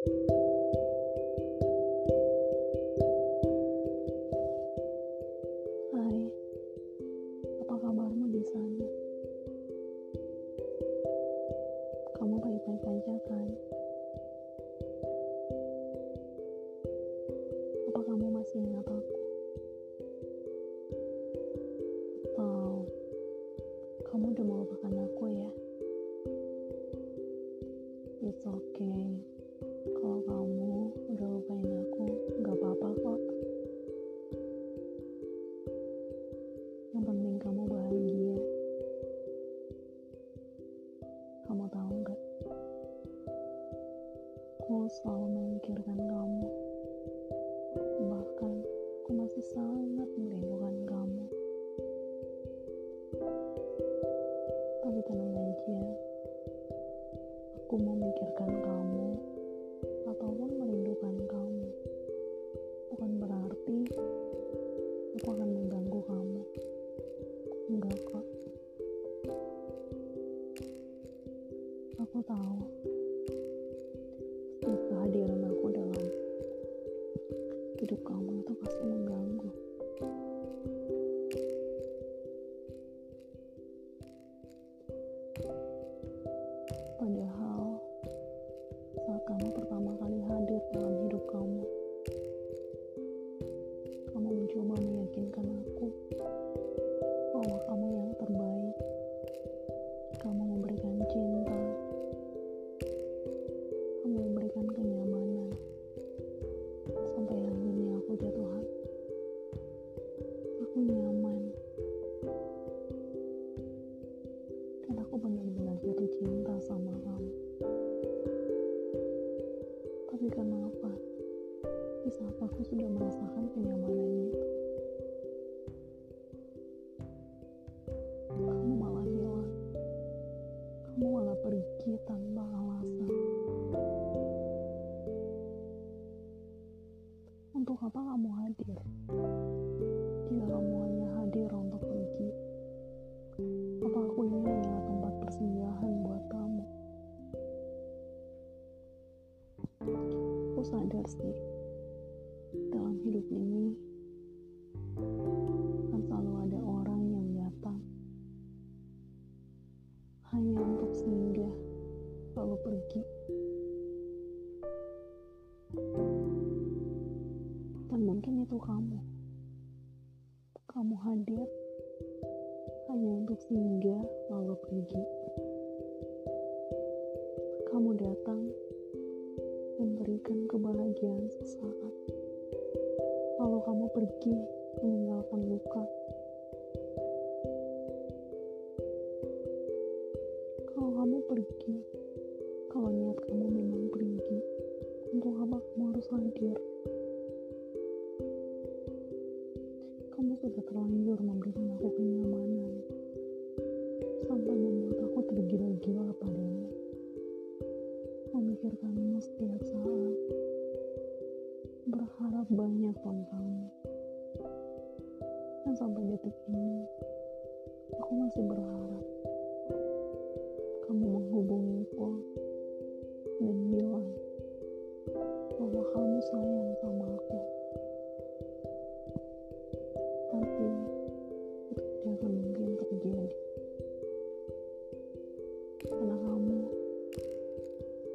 Hai, apa kabarmu di sana? Kamu baik-baik aja kan? Apa kamu masih ingat aku? Bukan berarti aku akan mengganggu kamu. Enggak kok. Aku tahu Aku sadar sih, dalam hidup ini akan selalu ada orang yang datang hanya untuk singgah lalu pergi. Dan mungkin itu kamu. Kamu hadir hanya untuk singgah lalu pergi. Kamu datang memberikan kebahagiaan sesaat. Lalu kamu pergi meninggalkan luka. Kalau kamu pergi, kalau niat kamu memang pergi, untuk apa kamu harus hadir? Kamu sudah terlanjur memberikan aku kenyamanan, sampai membuat aku tergila-gila berharap banyak tentangmu. Dan sampai detik ini, aku masih berharap kamu menghubungiku dan bilang bahwa kamu sayang sama aku. Tapi itu tidak mungkin terjadi. Karena kamu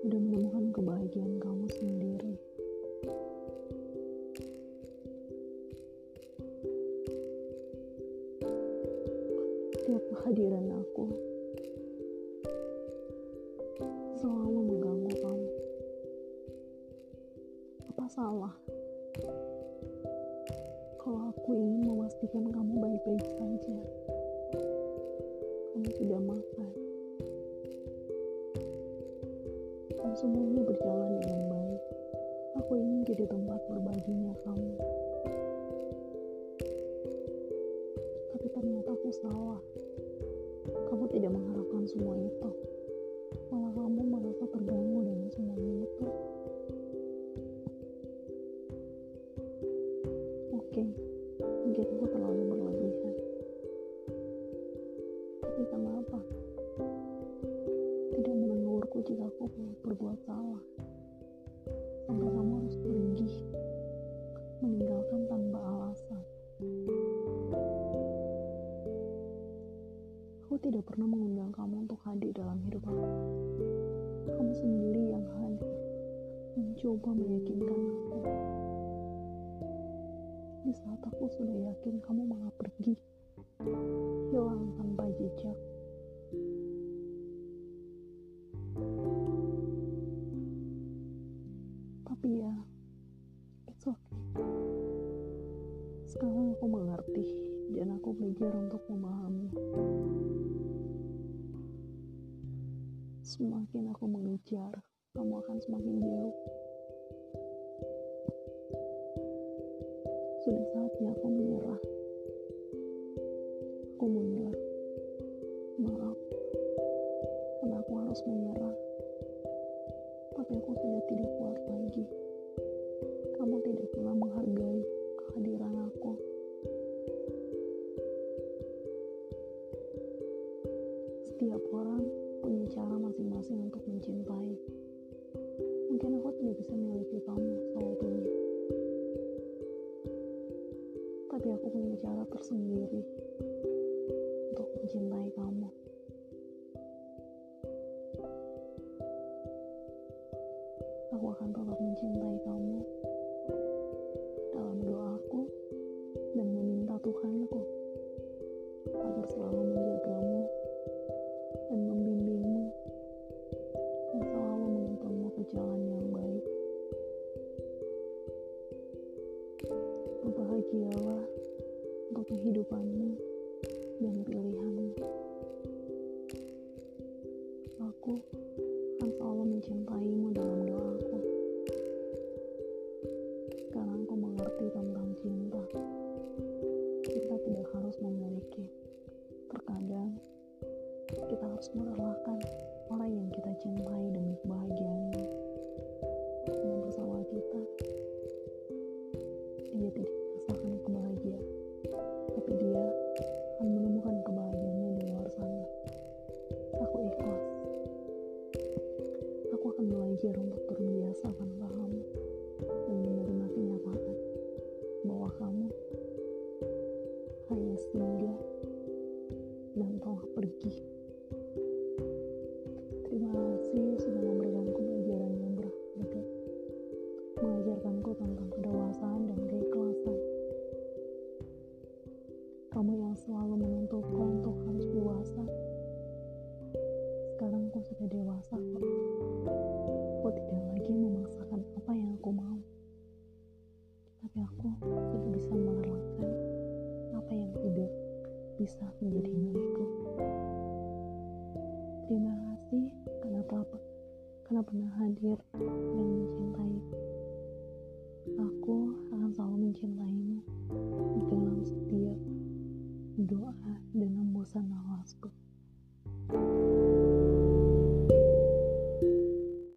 udah menemukan kebahagiaan kamu sendiri. Kehadiran aku selalu mengganggu kamu. Apa salah? Kalau aku ingin memastikan kamu baik-baik saja. Kamu sudah makan. Dan semuanya berjalan dengan baik. Aku ingin jadi tempat berbaginya kamu. okay, mungkin aku terlalu berlebihan. Tapi sama apa? Tidak menegurku jika aku berbuat salah. Sampai kamu harus pergi. Meninggalkan tanpa alasan. Aku tidak pernah mengundang kamu untuk hadir dalam hidup aku. Kamu sendiri yang hadir. Mencoba meyakinkan aku. Di saat aku sudah yakin kamu malah pergi, hilang tanpa jejak. Tapi ya, it's okay. Sekarang aku mengerti dan aku belajar untuk memahami. Semakin aku mengejar, kamu akan semakin jauh. Aku menyerah. Aku mundur. Maaf, karena aku harus menyerah. Tapi aku sudah tidak kuat lagi. Kamu tidak pernah menghargai kehadiran aku. Setiap orang punya cara masing-masing untuk mencintai. Mungkin aku tidak bisa memiliki kamu seutuhnya. Tapi aku punya cara tersendiri untuk mencintai kamu. Aku akan tetap mencintai kamu dalam doaku dan meminta Tuhanku agar selalu kita harus merelakan orang yang kita cintai demi kebahagiaannya. Karena pernah hadir dan mencintai. Aku akan selalu mencintaimu dengan setiap doa dan embusan nafasku.